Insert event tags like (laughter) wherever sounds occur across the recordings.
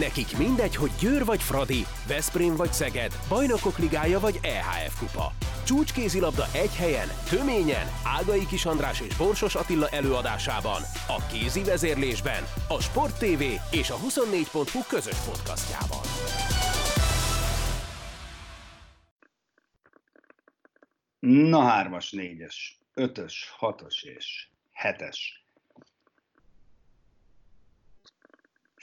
Nekik mindegy, hogy Győr vagy Fradi, Veszprém vagy Szeged, Bajnokok Ligája vagy EHF Kupa. Csúcskézilabda egy helyen, töményen, Ágai Kis András és Borsos Attila előadásában, a kézi vezérlésben, a Sport TV és a 24.hu közös podcastjában. Na hármas, négyes, ötös, hatos és hetes.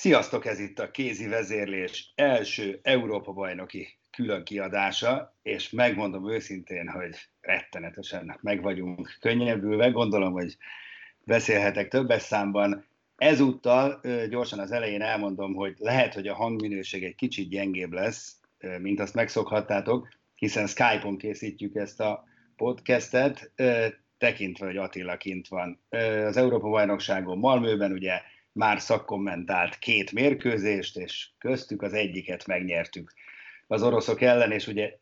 Sziasztok, ez itt a Kézi Vezérlés első Európa-bajnoki külön kiadása, és megmondom őszintén, hogy rettenetesen meg vagyunk könnyebbülve, gondolom, hogy beszélhetek többes számban. Ezúttal gyorsan az elején elmondom, hogy lehet, hogy a hangminőség egy kicsit gyengébb lesz, mint azt megszokhattátok, hiszen Skype-on készítjük ezt a podcastet, tekintve, hogy Attila kint van. Az Európa-bajnokságon Malmőben ugye már szakkommentált két mérkőzést, és köztük az egyiket megnyertük az oroszok ellen, és ugye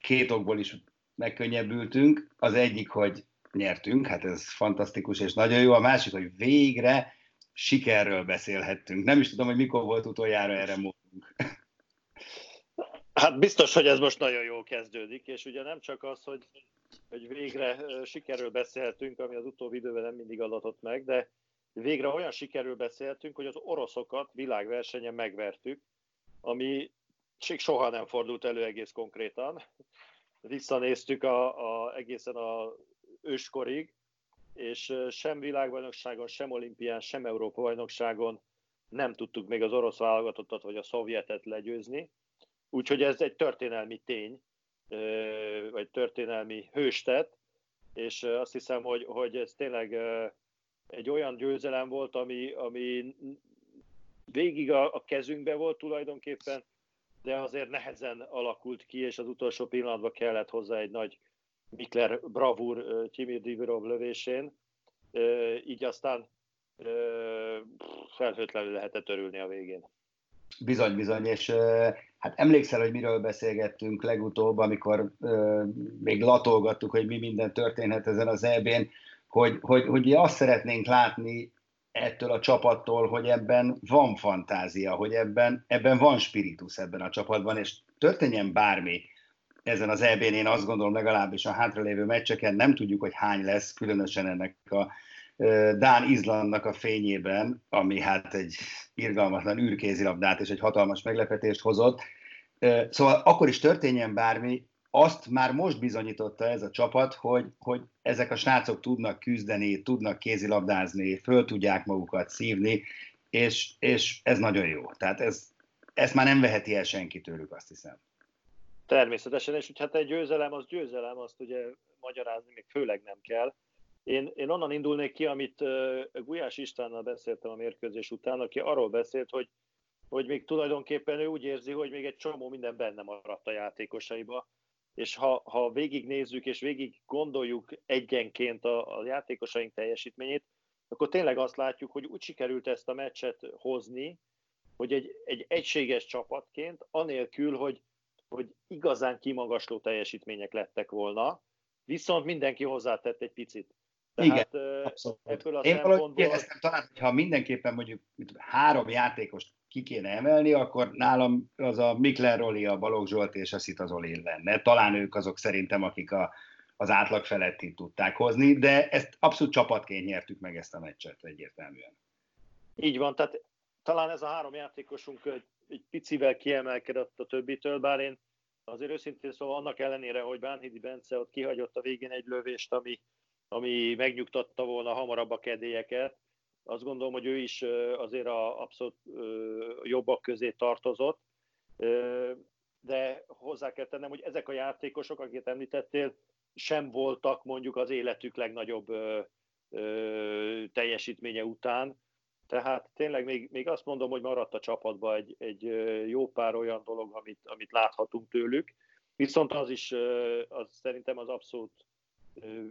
két okból is megkönnyebbültünk. Az egyik, hogy nyertünk, hát ez fantasztikus és nagyon jó. A másik, hogy végre sikerről beszélhettünk. Nem is tudom, hogy mikor volt utoljára erre módunk. Hát biztos, hogy ez most nagyon jól kezdődik, és ugye nem csak az, hogy, hogy végre sikerről beszélhetünk, ami az utóbbi időben nem mindig adatott meg, de végre olyan sikerül beszéltünk, hogy az oroszokat világversenyen megvertük, ami soha nem fordult elő egész konkrétan. Visszanéztük a, a, egészen a őskorig, és sem világbajnokságon, sem olimpián, sem Európa bajnokságon nem tudtuk még az orosz válogatottat vagy a szovjetet legyőzni. Úgyhogy ez egy történelmi tény, vagy történelmi hőstet, és azt hiszem, hogy, hogy ez tényleg egy olyan győzelem volt, ami, ami végig a, a kezünkbe volt tulajdonképpen, de azért nehezen alakult ki, és az utolsó pillanatban kellett hozzá egy nagy Mikler bravúr Timir Divirov lövésén, így aztán felhőtlenül lehetett örülni a végén. Bizony, bizony, és hát emlékszel, hogy miről beszélgettünk legutóbb, amikor még latolgattuk, hogy mi minden történhet ezen az EB-n, hogy, hogy, hogy azt szeretnénk látni ettől a csapattól, hogy ebben van fantázia, hogy ebben, ebben van spiritus ebben a csapatban, és történjen bármi ezen az eb én azt gondolom legalábbis a hátralévő meccseken, nem tudjuk, hogy hány lesz, különösen ennek a Dán-Izlandnak a fényében, ami hát egy irgalmatlan űrkézilabdát és egy hatalmas meglepetést hozott. Szóval akkor is történjen bármi, azt már most bizonyította ez a csapat, hogy, hogy ezek a srácok tudnak küzdeni, tudnak kézilabdázni, föl tudják magukat szívni, és, és ez nagyon jó. Tehát ez, ezt már nem veheti el senki tőlük, azt hiszem. Természetesen, és hogy hát egy győzelem az győzelem, azt ugye magyarázni még főleg nem kell. Én, én onnan indulnék ki, amit uh, Gulyás Istvánnal beszéltem a mérkőzés után, aki arról beszélt, hogy, hogy még tulajdonképpen ő úgy érzi, hogy még egy csomó minden benne maradt a játékosaiba, és ha, ha végignézzük és végig gondoljuk egyenként a, a játékosaink teljesítményét, akkor tényleg azt látjuk, hogy úgy sikerült ezt a meccset hozni, hogy egy, egy egységes csapatként, anélkül, hogy, hogy igazán kimagasló teljesítmények lettek volna, viszont mindenki hozzátett egy picit. Tehát, Igen, abszolút. Ebből a Én valahogy éreztem talán, hogyha mindenképpen mondjuk három játékost ki kéne emelni, akkor nálam az a Mikler Roli, a Balogh Zsolt és a Szita Zoli lenne. Talán ők azok szerintem, akik a, az átlag feletti tudták hozni, de ezt abszolút csapatként nyertük meg ezt a meccset egyértelműen. Így van, tehát talán ez a három játékosunk egy, egy picivel kiemelkedett a többitől, bár én azért őszintén szóval annak ellenére, hogy Bánhidi Bence ott kihagyott a végén egy lövést, ami, ami megnyugtatta volna hamarabb a kedélyeket, azt gondolom, hogy ő is azért a abszolút jobbak közé tartozott, de hozzá kell tennem, hogy ezek a játékosok, akiket említettél, sem voltak mondjuk az életük legnagyobb teljesítménye után, tehát tényleg még, még azt mondom, hogy maradt a csapatban egy, egy jó pár olyan dolog, amit, amit láthatunk tőlük, viszont az is, az szerintem az abszolút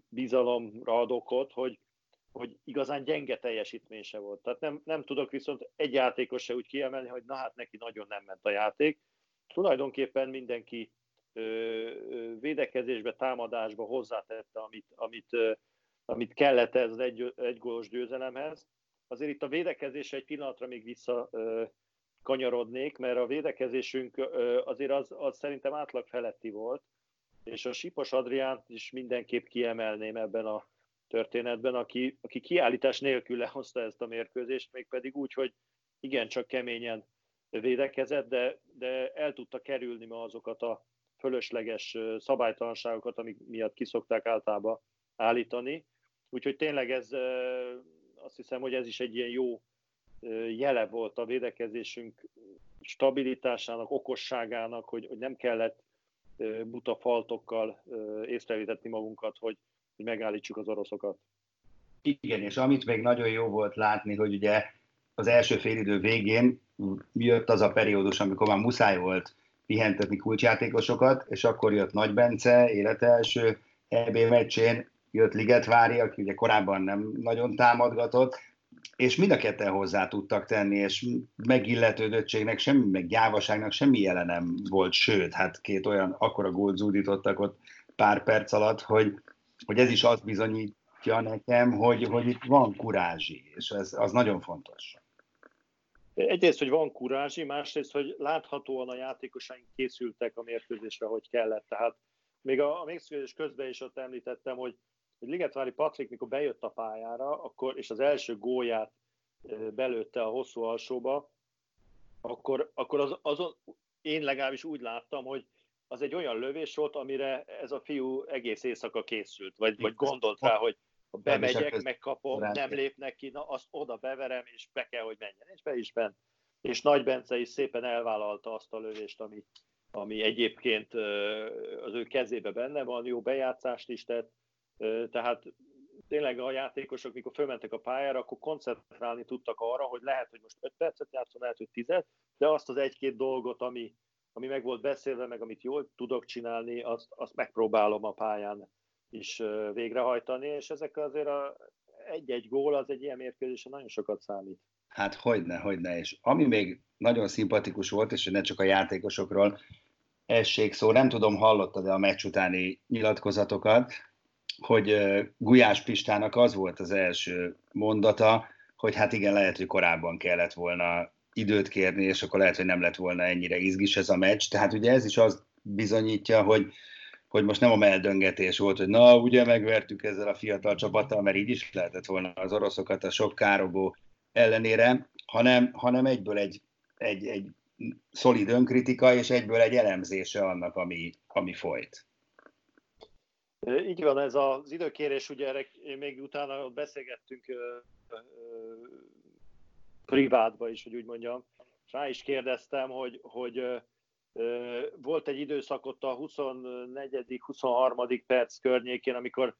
bizalomra ad okot, hogy, hogy igazán gyenge teljesítmény se volt. Tehát nem, nem tudok viszont egy játékos se úgy kiemelni, hogy na hát neki nagyon nem ment a játék. Tulajdonképpen mindenki ö, ö, védekezésbe, támadásba hozzátette, amit, amit, ö, amit kellett ez az egy, egy gólos győzelemhez. Azért itt a védekezésre egy pillanatra még vissza ö, kanyarodnék, mert a védekezésünk azért az, az szerintem átlag feletti volt, és a Sipos Adriánt is mindenképp kiemelném ebben a történetben, aki, aki kiállítás nélkül lehozta ezt a mérkőzést, mégpedig úgy, hogy igencsak keményen védekezett, de, de el tudta kerülni ma azokat a fölösleges szabálytalanságokat, amik miatt kiszokták általában állítani. Úgyhogy tényleg ez azt hiszem, hogy ez is egy ilyen jó jele volt a védekezésünk stabilitásának, okosságának, hogy, hogy nem kellett buta faltokkal észrevétetni magunkat, hogy, hogy megállítsuk az oroszokat. Igen, és amit még nagyon jó volt látni, hogy ugye az első félidő végén jött az a periódus, amikor már muszáj volt pihentetni kulcsjátékosokat, és akkor jött Nagy Bence, élete első EB meccsén, jött Ligetvári, aki ugye korábban nem nagyon támadgatott, és mind a ketten hozzá tudtak tenni, és megilletődöttségnek, semmi, meg gyávaságnak semmi jele volt, sőt, hát két olyan akkora gólt zúdítottak ott pár perc alatt, hogy, hogy ez is azt bizonyítja nekem, hogy, hogy itt van kurázsi, és ez az nagyon fontos. Egyrészt, hogy van kurázsi, másrészt, hogy láthatóan a játékosaink készültek a mérkőzésre, hogy kellett. Tehát még a, a mérkőzés közben is ott említettem, hogy hogy Ligetvári Patrik, mikor bejött a pályára, akkor, és az első gólját belőtte a hosszú alsóba, akkor, akkor az, azon, én legalábbis úgy láttam, hogy az egy olyan lövés volt, amire ez a fiú egész éjszaka készült, vagy, vagy gondolt rá, hogy ha bemegyek, megkapom, nem lépnek ki, na azt oda beverem, és be kell, hogy menjen, és be is bent. És Nagy Bence is szépen elvállalta azt a lövést, ami, ami egyébként az ő kezébe benne van, jó bejátszást is tett, tehát tényleg a játékosok, mikor fölmentek a pályára, akkor koncentrálni tudtak arra, hogy lehet, hogy most 5 percet játszom, lehet, hogy 10 de azt az egy-két dolgot, ami, ami meg volt beszélve, meg amit jól tudok csinálni, azt, azt megpróbálom a pályán is végrehajtani, és ezek azért a egy-egy gól az egy ilyen mérkőzésen nagyon sokat számít. Hát hogyne, hogyne, és ami még nagyon szimpatikus volt, és ne csak a játékosokról essék szó, nem tudom, hallottad-e a meccs utáni nyilatkozatokat, hogy Gulyás Pistának az volt az első mondata, hogy hát igen, lehet, hogy korábban kellett volna időt kérni, és akkor lehet, hogy nem lett volna ennyire izgis ez a meccs. Tehát ugye ez is az bizonyítja, hogy, hogy most nem a meldöngetés volt, hogy na, ugye megvertük ezzel a fiatal csapattal, mert így is lehetett volna az oroszokat a sok károgó ellenére, hanem, hanem egyből egy, egy, egy szolid önkritika, és egyből egy elemzése annak, ami, ami folyt. Így van, ez az időkérés, ugye erre még utána beszélgettünk privátba is, hogy úgy mondjam, rá is kérdeztem, hogy, hogy volt egy időszak ott a 24 23 perc környékén, amikor,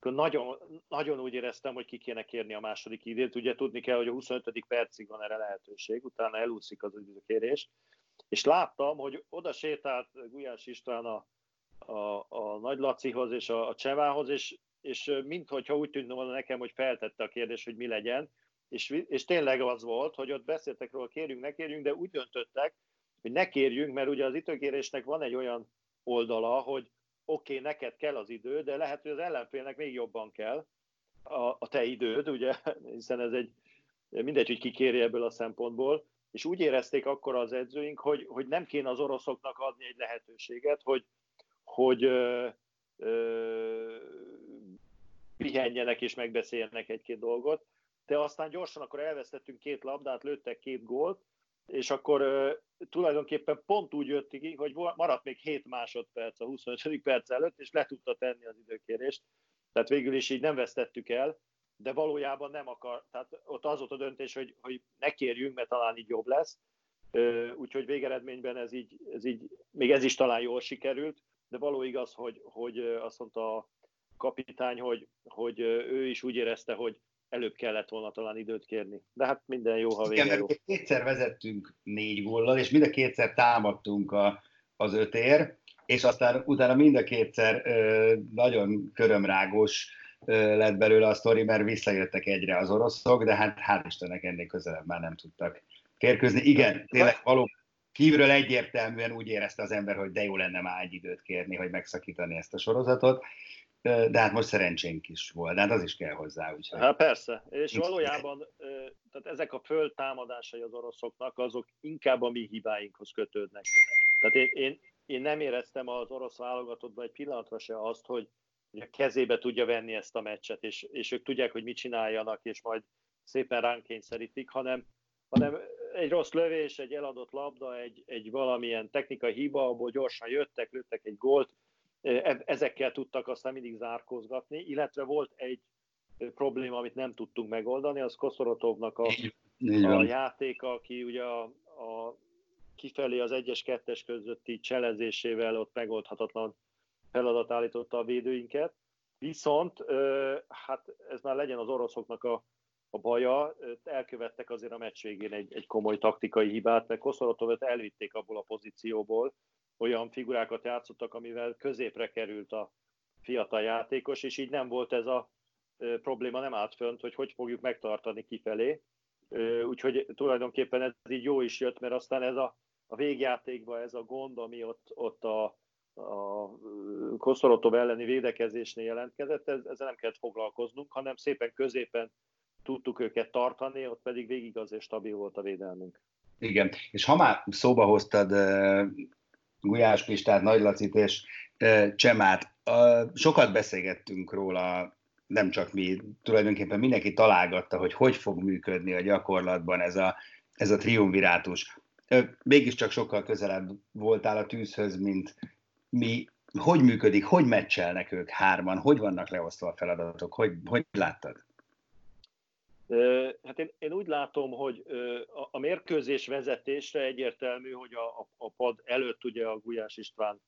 nagyon, nagyon úgy éreztem, hogy ki kéne kérni a második időt. Ugye tudni kell, hogy a 25. percig van erre lehetőség, utána elúszik az időkérés. És láttam, hogy oda sétált Gulyás István a a, a Nagy Lacihoz és a, a Csevához, és, és minthogyha úgy tűnt volna nekem, hogy feltette a kérdést, hogy mi legyen, és, és tényleg az volt, hogy ott beszéltek róla, kérjünk, ne kérjünk, de úgy döntöttek, hogy ne kérjünk, mert ugye az időkérésnek van egy olyan oldala, hogy oké, okay, neked kell az idő, de lehet, hogy az ellenfélnek még jobban kell a, a te időd, ugye, (laughs) hiszen ez egy, mindegy, hogy ki kéri ebből a szempontból, és úgy érezték akkor az edzőink, hogy, hogy nem kéne az oroszoknak adni egy lehetőséget, hogy, hogy ö, ö, pihenjenek és megbeszéljenek egy-két dolgot, de aztán gyorsan akkor elvesztettünk két labdát, lőttek két gólt, és akkor tulajdonképpen pont úgy jött ki, hogy maradt még 7 másodperc a 25. perc előtt, és le tudta tenni az időkérést. Tehát végül is így nem vesztettük el, de valójában nem akar, tehát ott az volt a döntés, hogy, hogy ne kérjünk, mert talán így jobb lesz. Úgyhogy végeredményben ez így, ez így, még ez is talán jól sikerült, de való igaz, hogy, hogy azt mondta a kapitány, hogy, hogy ő is úgy érezte, hogy előbb kellett volna talán időt kérni. De hát minden jó, ha vége Igen, jó. Kétszer vezettünk négy góllal, és mind a kétszer támadtunk a, az ötér, és aztán utána mind a kétszer ö, nagyon körömrágos ö, lett belőle a sztori, mert visszajöttek egyre az oroszok, de hát hál' Istennek ennél közelebb már nem tudtak férkőzni. Igen, tényleg valóban kívülről egyértelműen úgy érezte az ember, hogy de jó lenne már egy időt kérni, hogy megszakítani ezt a sorozatot. De hát most szerencsénk is volt, de hát az is kell hozzá. Úgyhogy... Hát persze, és valójában tehát ezek a föltámadásai az oroszoknak, azok inkább a mi hibáinkhoz kötődnek. Tehát én, én, én nem éreztem az orosz válogatottban egy pillanatra se azt, hogy a kezébe tudja venni ezt a meccset, és, és ők tudják, hogy mit csináljanak, és majd szépen ránk kényszerítik, hanem, hanem egy rossz lövés, egy eladott labda, egy, egy valamilyen technikai hiba, abból gyorsan jöttek, lőttek egy gólt, ezekkel tudtak aztán mindig zárkózgatni, illetve volt egy probléma, amit nem tudtunk megoldani, az Koszorotovnak a, a játéka, aki ugye a, a kifelé az egyes-kettes közötti cselezésével ott megoldhatatlan feladat állította a védőinket. Viszont hát ez már legyen az oroszoknak a, a baja, elkövettek azért a meccs végén egy, egy komoly taktikai hibát, mert Koszorotovet elvitték abból a pozícióból, olyan figurákat játszottak, amivel középre került a fiatal játékos, és így nem volt ez a probléma, nem állt fönt, hogy hogy fogjuk megtartani kifelé. Úgyhogy tulajdonképpen ez így jó is jött, mert aztán ez a, a végjátékban ez a gond, ami ott, ott a, a Koszorotov elleni védekezésnél jelentkezett, ez, ezzel nem kellett foglalkoznunk, hanem szépen középen tudtuk őket tartani, ott pedig végig azért stabil volt a védelmünk. Igen, és ha már szóba hoztad Gulyás Pistát, Nagy Lacit és Csemát, sokat beszélgettünk róla, nem csak mi, tulajdonképpen mindenki találgatta, hogy hogy fog működni a gyakorlatban ez a, ez a triumvirátus. Mégiscsak sokkal közelebb voltál a tűzhöz, mint, mi, hogy működik, hogy meccselnek ők hárman, hogy vannak leosztva a feladatok, hogy, hogy láttad? Hát én, én úgy látom, hogy a, a mérkőzés vezetésre egyértelmű, hogy a, a, pad előtt ugye a Gulyás István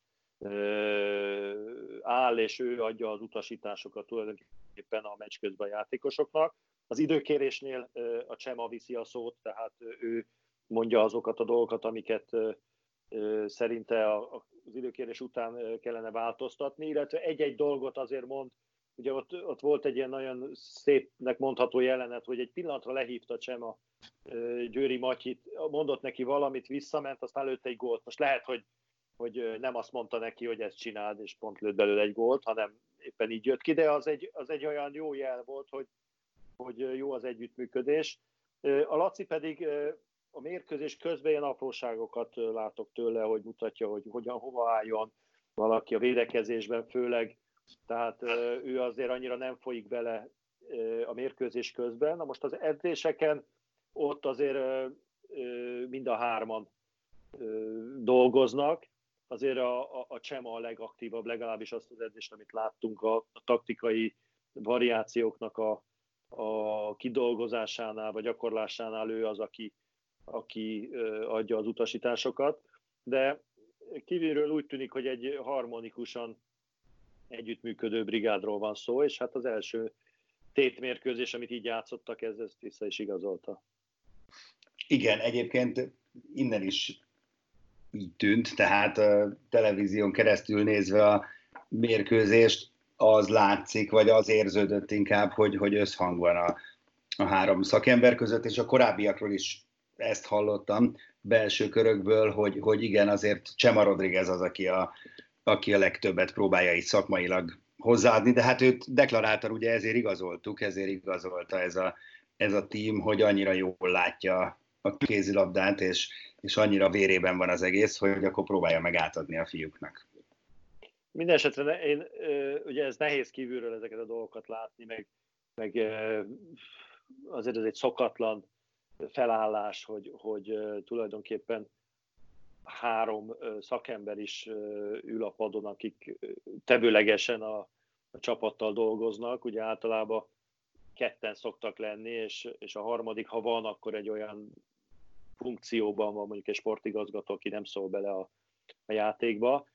áll, és ő adja az utasításokat tulajdonképpen a meccs közben a játékosoknak. Az időkérésnél a Csema viszi a szót, tehát ő mondja azokat a dolgokat, amiket szerinte az időkérés után kellene változtatni, illetve egy-egy dolgot azért mond, ugye ott, ott volt egy ilyen nagyon szépnek mondható jelenet, hogy egy pillanatra lehívta Csema Győri Matyit, mondott neki valamit, visszament, aztán lőtt egy gólt. Most lehet, hogy, hogy nem azt mondta neki, hogy ezt csináld, és pont lőtt belőle egy gólt, hanem éppen így jött ki, de az egy, az egy olyan jó jel volt, hogy, hogy jó az együttműködés. A Laci pedig a mérkőzés közben ilyen apróságokat látok tőle, hogy mutatja, hogy hogyan, hova álljon valaki a védekezésben, főleg. Tehát ő azért annyira nem folyik bele a mérkőzés közben. Na most az edzéseken ott azért mind a hárman dolgoznak. Azért a, a, a Csema a legaktívabb, legalábbis azt az edzést, amit láttunk, a, a taktikai variációknak a, a kidolgozásánál, vagy gyakorlásánál ő az, aki, aki adja az utasításokat, de kívülről úgy tűnik, hogy egy harmonikusan együttműködő brigádról van szó, és hát az első tétmérkőzés, amit így játszottak, ez ezt vissza is igazolta. Igen, egyébként innen is így tűnt, tehát a televízión keresztül nézve a mérkőzést, az látszik, vagy az érződött inkább, hogy, hogy összhang van a, a három szakember között, és a korábbiakról is ezt hallottam belső körökből, hogy, hogy igen, azért Csema Rodriguez az, aki a, aki a legtöbbet próbálja így szakmailag hozzáadni, de hát őt deklaráltan ugye ezért igazoltuk, ezért igazolta ez a, ez a tím, hogy annyira jól látja a kézilabdát, és, és annyira vérében van az egész, hogy akkor próbálja meg átadni a fiúknak. Minden esetre én, ugye ez nehéz kívülről ezeket a dolgokat látni, meg, meg azért ez egy szokatlan felállás, hogy, hogy tulajdonképpen három szakember is ül a padon, akik tevőlegesen a, a csapattal dolgoznak. Ugye általában ketten szoktak lenni, és, és a harmadik, ha van, akkor egy olyan funkcióban van mondjuk egy sportigazgató, aki nem szól bele a, a játékba.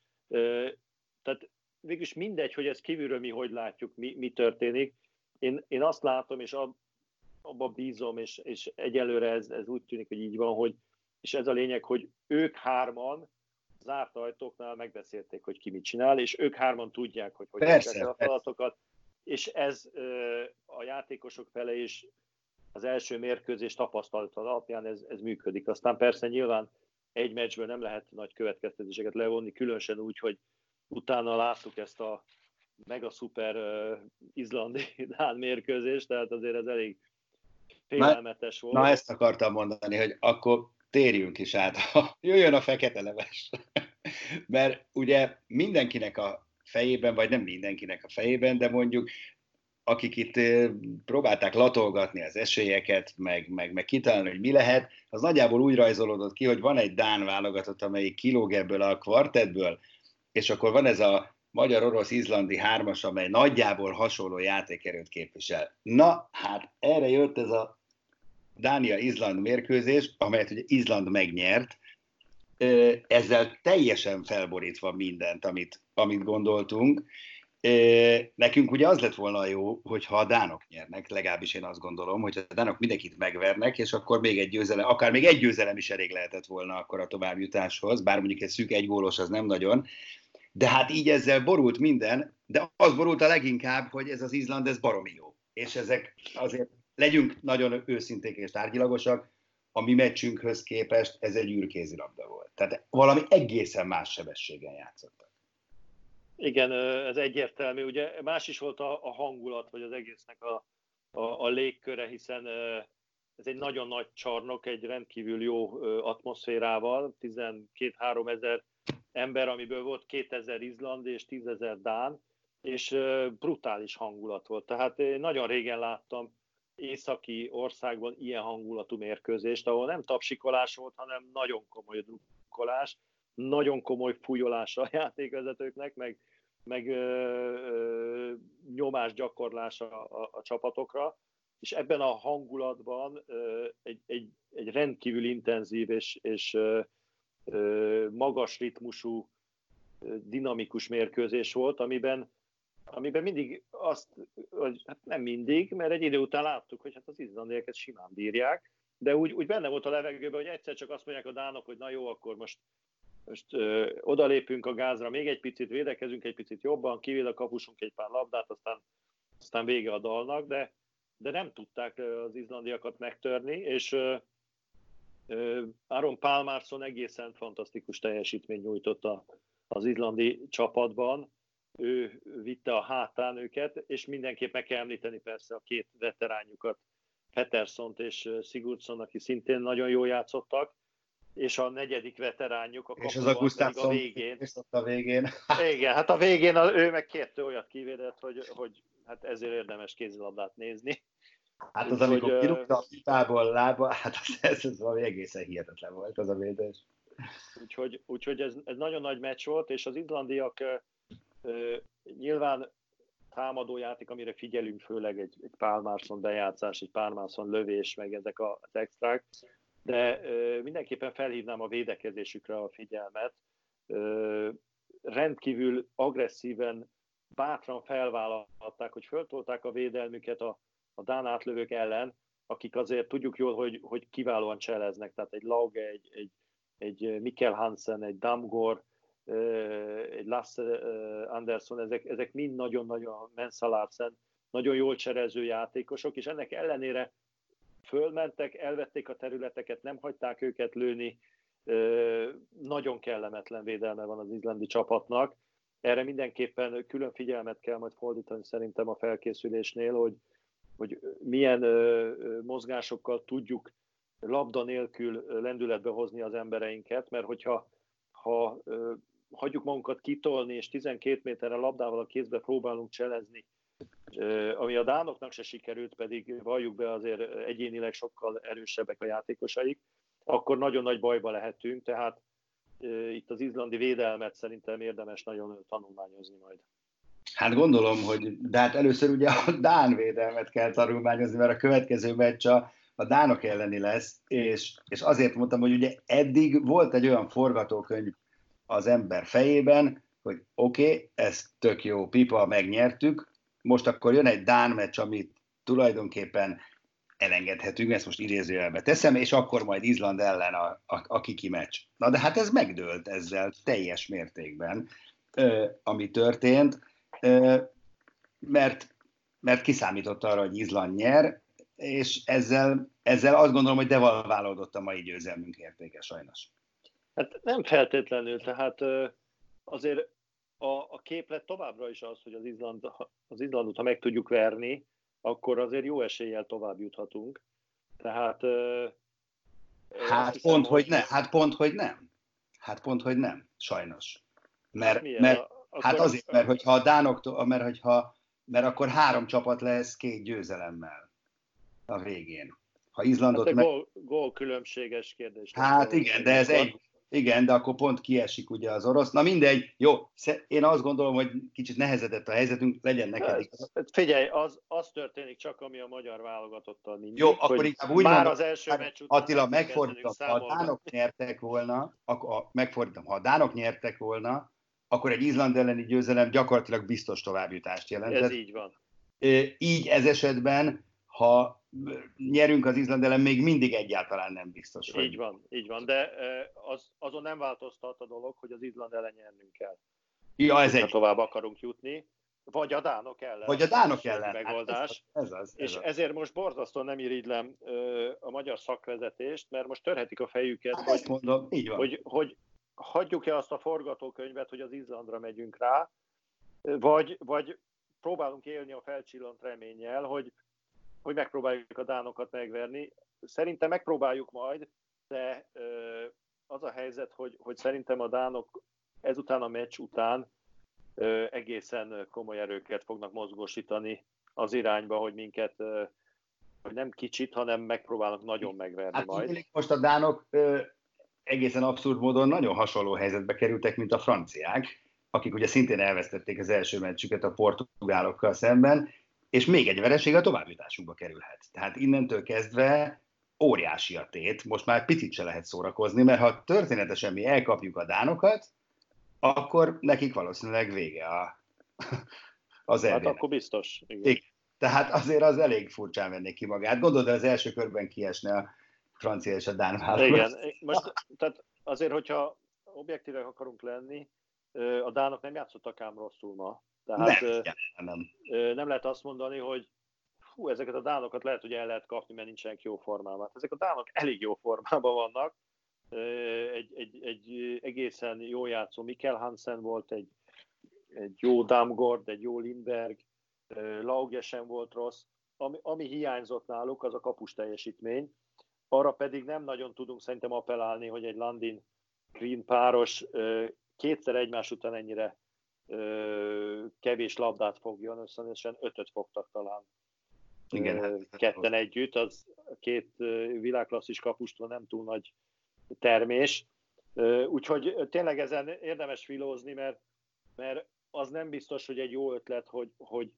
Tehát végülis mindegy, hogy ez kívülről mi hogy látjuk, mi, mi történik. Én, én azt látom, és abban bízom, és, és egyelőre ez, ez úgy tűnik, hogy így van, hogy és ez a lényeg, hogy ők hárman zárt ajtóknál megbeszélték, hogy ki mit csinál, és ők hárman tudják, hogy hogy persze, a feladatokat, és ez a játékosok fele is az első mérkőzés tapasztalat alapján ez, ez működik. Aztán persze nyilván egy meccsből nem lehet nagy következtetéseket levonni, különösen úgy, hogy utána láttuk ezt a mega szuper izlandi (laughs) Dán mérkőzés, tehát azért ez elég félelmetes volt. Na ezt akartam mondani, hogy akkor térjünk is át, jöjjön a fekete leves. (laughs) Mert ugye mindenkinek a fejében, vagy nem mindenkinek a fejében, de mondjuk akik itt próbálták latolgatni az esélyeket, meg, meg, meg kitalálni, hogy mi lehet, az nagyjából úgy rajzolódott ki, hogy van egy Dán válogatott, amelyik kilóg ebből a kvartetből, és akkor van ez a magyar-orosz-izlandi hármas, amely nagyjából hasonló játékerőt képvisel. Na, hát erre jött ez a Dánia-Izland mérkőzés, amelyet ugye Izland megnyert, ezzel teljesen felborítva mindent, amit, amit gondoltunk. Nekünk ugye az lett volna jó, hogyha a dánok nyernek, legalábbis én azt gondolom, hogy a dánok mindenkit megvernek, és akkor még egy győzelem, akár még egy győzelem is elég lehetett volna akkor a továbbjutáshoz, bár mondjuk egy szűk egy gólos az nem nagyon, de hát így ezzel borult minden, de az borult a leginkább, hogy ez az Izland, ez baromi jó. És ezek azért legyünk nagyon őszinték és tárgyilagosak, a mi meccsünkhöz képest ez egy űrkézilabda volt. Tehát valami egészen más sebességen játszottak. Igen, ez egyértelmű. Ugye más is volt a, hangulat, vagy az egésznek a, a, a légköre, hiszen ez egy nagyon nagy csarnok, egy rendkívül jó atmoszférával, 12-3 ezer ember, amiből volt 2000 izland és 10 ezer dán, és brutális hangulat volt. Tehát nagyon régen láttam északi országban ilyen hangulatú mérkőzést, ahol nem tapsikolás volt, hanem nagyon komoly drukkolás, nagyon komoly fújolás a játékvezetőknek, meg, meg ö, ö, nyomás gyakorlás a, a, a csapatokra, és ebben a hangulatban ö, egy, egy, egy rendkívül intenzív és, és ö, ö, magas ritmusú, dinamikus mérkőzés volt, amiben amiben mindig azt, hogy hát nem mindig, mert egy idő után láttuk, hogy hát az izlandieket simán bírják, de úgy, úgy benne volt a levegőben, hogy egyszer csak azt mondják a dánok, hogy na jó, akkor most, most ö, odalépünk a gázra, még egy picit védekezünk, egy picit jobban, kivéd a kapusunk egy pár labdát, aztán, aztán vége a dalnak, de, de nem tudták az izlandiakat megtörni, és ö, ö, Aaron Palmarsson egészen fantasztikus teljesítményt nyújtott a, az izlandi csapatban, ő vitte a hátán őket, és mindenképp meg kell említeni persze a két veteránjukat, Petersont és Sigurdsson, aki szintén nagyon jól játszottak, és a negyedik veteránjuk, a és az a Gustafsson, a végén. És a végén. Igen, hát a végén a, ő meg kérte olyat kivédett, hogy, hogy hát ezért érdemes kézilabdát nézni. Hát az, amikor hogy, kirúgta a pipából lába, hát az, ez, ez valami egészen hihetetlen volt az a védés. Úgyhogy, úgyhogy ez, ez nagyon nagy meccs volt, és az izlandiak Nyilván támadójáték, amire figyelünk, főleg egy, egy pálmárszon bejátszás, egy pálmárszon lövés, meg ezek az extrák, de mindenképpen felhívnám a védekezésükre a figyelmet. Rendkívül agresszíven, bátran felvállalták, hogy föltolták a védelmüket a, a Dán átlövők ellen, akik azért tudjuk jól, hogy, hogy kiválóan cseleznek, tehát egy Lauge, egy, egy, egy Mikkel Hansen, egy Damgor, Lasse Anderson, ezek, ezek mind nagyon-nagyon Mensalarsen, nagyon jól cserező játékosok, és ennek ellenére fölmentek, elvették a területeket, nem hagyták őket lőni, nagyon kellemetlen védelme van az izlandi csapatnak. Erre mindenképpen külön figyelmet kell majd fordítani szerintem a felkészülésnél, hogy, hogy milyen mozgásokkal tudjuk labda nélkül lendületbe hozni az embereinket, mert hogyha ha hagyjuk magunkat kitolni, és 12 méterre labdával a kézbe próbálunk cselezni, ami a dánoknak se sikerült, pedig valljuk be azért egyénileg sokkal erősebbek a játékosaik, akkor nagyon nagy bajba lehetünk, tehát itt az izlandi védelmet szerintem érdemes nagyon tanulmányozni majd. Hát gondolom, hogy de hát először ugye a Dán védelmet kell tanulmányozni, mert a következő meccs a, a Dánok elleni lesz, és, és azért mondtam, hogy ugye eddig volt egy olyan forgatókönyv az ember fejében, hogy oké, okay, ez tök jó, pipa, megnyertük, most akkor jön egy Dán meccs, amit tulajdonképpen elengedhetünk, ezt most idézőjelbe teszem, és akkor majd Izland ellen a, a, a kiki meccs. Na de hát ez megdőlt ezzel teljes mértékben, ö, ami történt, ö, mert, mert kiszámított arra, hogy Izland nyer, és ezzel, ezzel azt gondolom, hogy devalválódott a mai győzelmünk értéke sajnos. Hát nem feltétlenül, tehát azért a, a képlet továbbra is az, hogy az, Izland, az Izlandot, ha meg tudjuk verni, akkor azért jó eséllyel tovább juthatunk. Tehát... Hát hiszem, pont, hogy ne, hát pont, hogy nem. Hát pont, hogy nem, sajnos. Mert, hát mert a, hát azért, mert hogyha a Dánoktól, mert hogyha mert akkor három csapat lesz két győzelemmel a végén. Ha Izlandot hát meg... gól, gól különbséges kérdés. Hát igen, de ez egy, igen, de akkor pont kiesik ugye az orosz. Na mindegy, jó, én azt gondolom, hogy kicsit nehezedett a helyzetünk, legyen neked Hát Figyelj, az, az történik csak, ami a magyar válogatottal mindig. Jó, akkor inkább úgy már mondom, az első meccs után Attila, megfordítom, ha a dánok nyertek volna, akkor, megfordítom, ha a dánok nyertek volna, akkor egy Izland elleni győzelem gyakorlatilag biztos továbbjutást jelentett. Ez így van. Így ez esetben, ha nyerünk az Izland ellen, még mindig egyáltalán nem biztos. Hogy... Így van, így van, de az, azon nem változtat a dolog, hogy az Izland ellen nyernünk kell. Ja, ez egy... tovább akarunk jutni, vagy a dánok ellen. Vagy a dánok ellen. Megoldás. Hát ez, az, ez, az, ez és az. ezért most borzasztó nem irigylem a magyar szakvezetést, mert most törhetik a fejüket, hát hogy, mondom, így van. hogy, hogy hagyjuk-e azt a forgatókönyvet, hogy az Izlandra megyünk rá, vagy, vagy próbálunk élni a felcsillant reménnyel, hogy, hogy megpróbáljuk a dánokat megverni. Szerintem megpróbáljuk majd, de az a helyzet, hogy, hogy szerintem a dánok ezután a meccs után egészen komoly erőket fognak mozgósítani az irányba, hogy minket hogy nem kicsit, hanem megpróbálnak nagyon megverni hát, majd. Most a dánok egészen abszurd módon nagyon hasonló helyzetbe kerültek, mint a franciák, akik ugye szintén elvesztették az első meccsüket a portugálokkal szemben, és még egy vereség a továbbjutásunkba kerülhet. Tehát innentől kezdve óriási a tét, most már picit se lehet szórakozni, mert ha történetesen mi elkapjuk a dánokat, akkor nekik valószínűleg vége a, (laughs) az elvének. Hát akkor biztos. Igen. igen. Tehát azért az elég furcsán venné ki magát. Gondolod, az első körben kiesne a francia és a dán válogatott. Igen, (laughs) most tehát azért, hogyha objektívek akarunk lenni, a dánok nem játszottak ám rosszul ma. Tehát nem, nem. nem lehet azt mondani, hogy hú, ezeket a dánokat lehet, hogy el lehet kapni, mert nincsenek jó formában. Hát ezek a dánok elég jó formában vannak. Egy, egy, egy egészen jó játszó Mikkel Hansen volt, egy, egy jó Damgord, egy jó Lindberg, Laugesen volt rossz. Ami, ami hiányzott náluk, az a kapus teljesítmény arra pedig nem nagyon tudunk szerintem appellálni, hogy egy Landin Green páros kétszer egymás után ennyire kevés labdát fogjon, összesen ötöt fogtak talán. Igen, hát ketten együtt, az két világklasszis kapustól nem túl nagy termés. Úgyhogy tényleg ezen érdemes filózni, mert, mert az nem biztos, hogy egy jó ötlet, hogy, hogy,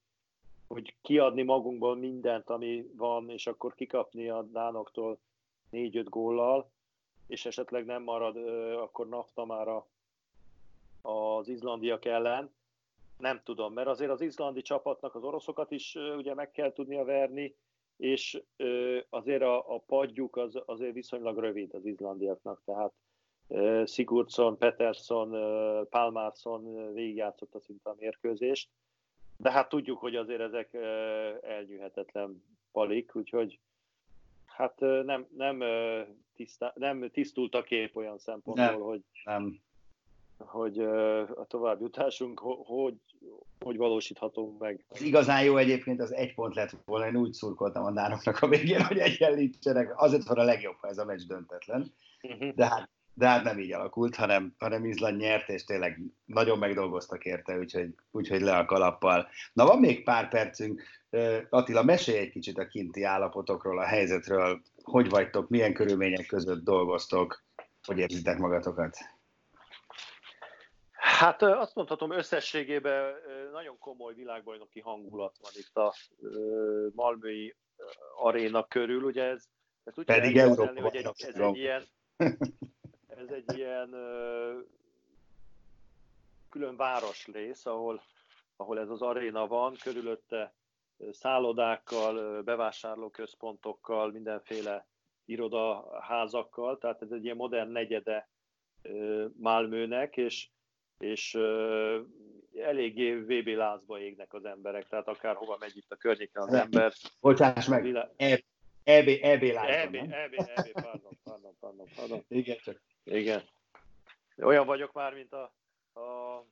hogy kiadni magunkból mindent, ami van, és akkor kikapni a dánoktól négy-öt góllal, és esetleg nem marad akkor nafta már a, az izlandiak ellen. Nem tudom, mert azért az izlandi csapatnak az oroszokat is ugye meg kell tudnia verni, és azért a, a padjuk az azért viszonylag rövid az izlandiaknak, tehát Sigurdsson, Peterson, Palmarsson végigjátszotta szinte a mérkőzést, de hát tudjuk, hogy azért ezek elnyűhetetlen palik, úgyhogy hát nem, nem, tisztá, nem tisztult a kép olyan szempontból, nem, hogy, nem. Hogy a továbbjutásunk hogy, hogy valósíthatunk meg. Az igazán jó egyébként az egy pont lett volna, én úgy szurkoltam a nánoknak a végén, hogy egyenlítsenek. Azért van a legjobb, ha ez a meccs döntetlen. Uh-huh. De hát de hát nem így alakult, hanem, hanem Izland nyert, és tényleg nagyon megdolgoztak érte, úgyhogy, úgyhogy le a kalappal. Na, van még pár percünk. Attila, mesélj egy kicsit a kinti állapotokról, a helyzetről, hogy vagytok, milyen körülmények között dolgoztok, hogy érzitek magatokat? Hát azt mondhatom, összességében nagyon komoly világbajnoki hangulat van itt a Malmöi aréna körül. Ugye ez, ez úgy Pedig Európa hogy egy, ez egy ilyen, ez egy ilyen külön városrész, ahol, ahol ez az aréna van, körülötte szállodákkal, bevásárlóközpontokkal, mindenféle irodaházakkal, tehát ez egy ilyen modern negyede Malmőnek, és, és eléggé VB lázba égnek az emberek, tehát akár hova megy itt a környéken az ember. Bocsáss meg, vilá... EB, EB, EB lázban, EB, pardon, pardon, pardon. Igen, csak. Igen. Olyan vagyok már, mint a, a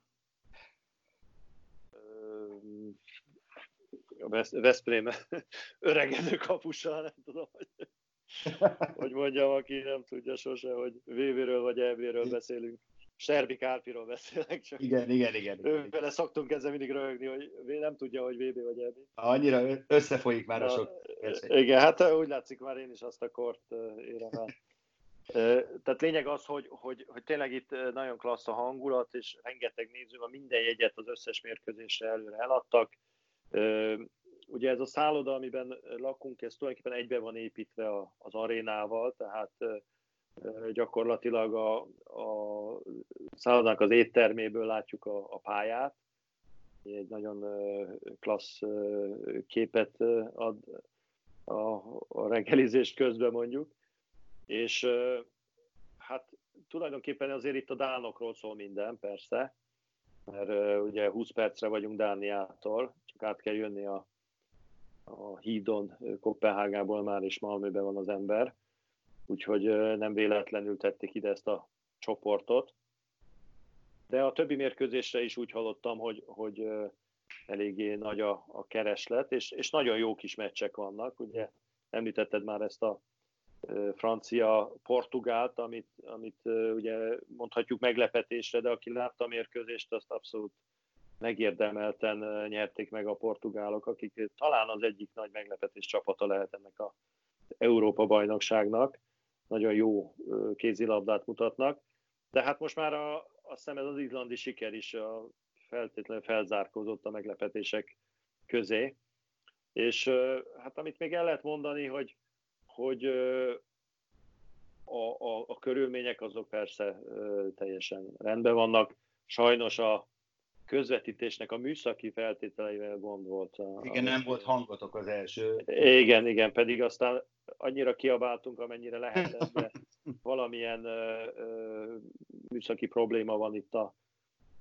a Veszprém (laughs) öregedő kapusa, nem tudom, hogy, (laughs) hogy mondjam, aki nem tudja sose, hogy VV-ről vagy EB-ről beszélünk. Serbi Kárpiról beszélek, csak igen, igen, igen. Ővele szoktunk ezzel mindig röhögni, hogy nem tudja, hogy VB vagy EB. Annyira összefolyik már a sok. Igen, hát úgy látszik már én is azt a kort érem el. Tehát lényeg az, hogy, hogy, hogy tényleg itt nagyon klassz a hangulat, és rengeteg néző van, minden jegyet az összes mérkőzésre előre eladtak. Ugye ez a szálloda, amiben lakunk, ez tulajdonképpen egybe van építve az arénával, tehát gyakorlatilag a, a szállodának az étterméből látjuk a, a pályát. Egy nagyon klassz képet ad a, a reggelizés közben mondjuk. És hát tulajdonképpen azért itt a Dánokról szól minden, persze, mert ugye 20 percre vagyunk Dániától, csak át kell jönni a, a hídon Kopenhágából már, és Malmöben van az ember úgyhogy nem véletlenül tették ide ezt a csoportot. De a többi mérkőzésre is úgy hallottam, hogy, hogy eléggé nagy a, a kereslet, és, és nagyon jó kis meccsek vannak. Ugye említetted már ezt a francia-portugált, amit, amit ugye mondhatjuk meglepetésre, de aki látta a mérkőzést, azt abszolút megérdemelten nyerték meg a portugálok, akik talán az egyik nagy meglepetés csapata lehet ennek a Európa bajnokságnak nagyon jó kézilabdát mutatnak. De hát most már a, azt hiszem ez az izlandi siker is a feltétlenül felzárkózott a meglepetések közé. És hát amit még el lehet mondani, hogy, hogy a, a, a körülmények azok persze teljesen rendben vannak. Sajnos a közvetítésnek a műszaki feltételeivel gond volt. A, igen, nem volt hangotok az első. Igen, igen, pedig aztán annyira kiabáltunk, amennyire lehetett, de (laughs) valamilyen ö, ö, műszaki probléma van itt a,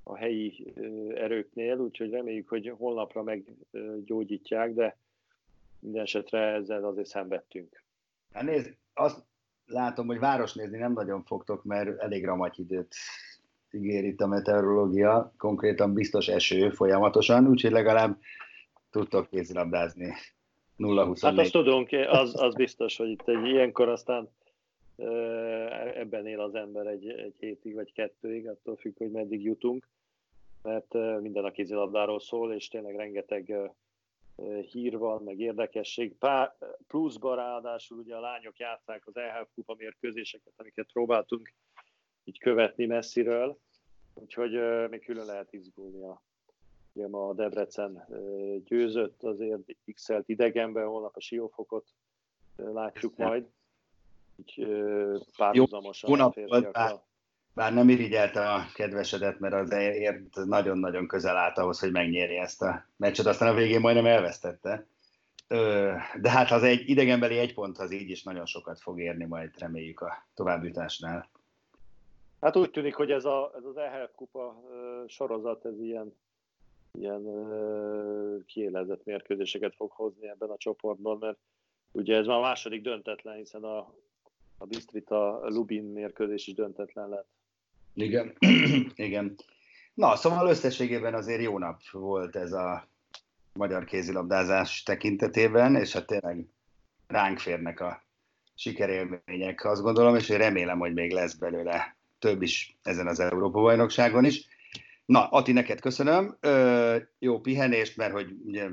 a helyi ö, erőknél, úgyhogy reméljük, hogy holnapra meggyógyítják, de minden esetre ezzel azért szenvedtünk. Hát nézd, azt látom, hogy város nézni nem nagyon fogtok, mert elég ramagy időt ígér itt a meteorológia, konkrétan biztos eső folyamatosan, úgyhogy legalább tudtok kézilabdázni 0-24. Hát azt tudunk, az, az biztos, hogy itt egy ilyenkor aztán ebben él az ember egy, egy hétig vagy kettőig, attól függ, hogy meddig jutunk, mert minden a kézilabdáról szól, és tényleg rengeteg hír van, meg érdekesség. Pár, pluszban ráadásul ugye a lányok játszák az EHF kupa mérkőzéseket, amiket próbáltunk követni messziről, úgyhogy még külön lehet izgulni a Ugye ma a Debrecen győzött, azért x idegenben, holnap a Siófokot látjuk majd. Így párhuzamosan Jó, a bár, bár nem irigyelte a kedvesedet, mert az ért nagyon-nagyon közel állt ahhoz, hogy megnyeri ezt a meccset, aztán a végén majdnem elvesztette. De hát az egy idegenbeli egy pont az így is nagyon sokat fog érni, majd reméljük a továbbjutásnál. Hát úgy tűnik, hogy ez, a, ez az EHF kupa sorozat, ez ilyen ilyen kiélezett mérkőzéseket fog hozni ebben a csoportban, mert ugye ez már a második döntetlen, hiszen a, a Bistrita Lubin mérkőzés is döntetlen lett. Igen, (clears throat) igen. Na, szóval összességében azért jó nap volt ez a magyar kézilabdázás tekintetében, és hát tényleg ránk férnek a sikerélmények, azt gondolom, és én remélem, hogy még lesz belőle több is ezen az Európa-bajnokságon is. Na, Ati, neked köszönöm. Ö, jó pihenést, mert hogy ugye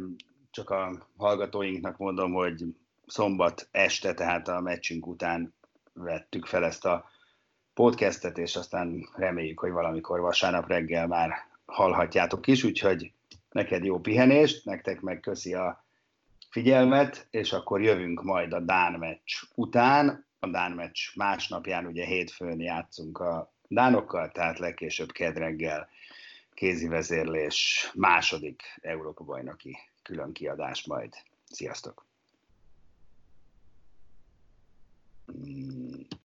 csak a hallgatóinknak mondom, hogy szombat este, tehát a meccsünk után vettük fel ezt a podcastet, és aztán reméljük, hogy valamikor vasárnap reggel már hallhatjátok is, úgyhogy neked jó pihenést, nektek meg köszi a figyelmet, és akkor jövünk majd a Dán meccs után. A Dán meccs másnapján, ugye hétfőn játszunk a Dánokkal, tehát legkésőbb kedreggel kézi vezérlés második Európa-bajnoki külön kiadás majd. Sziasztok! Mm.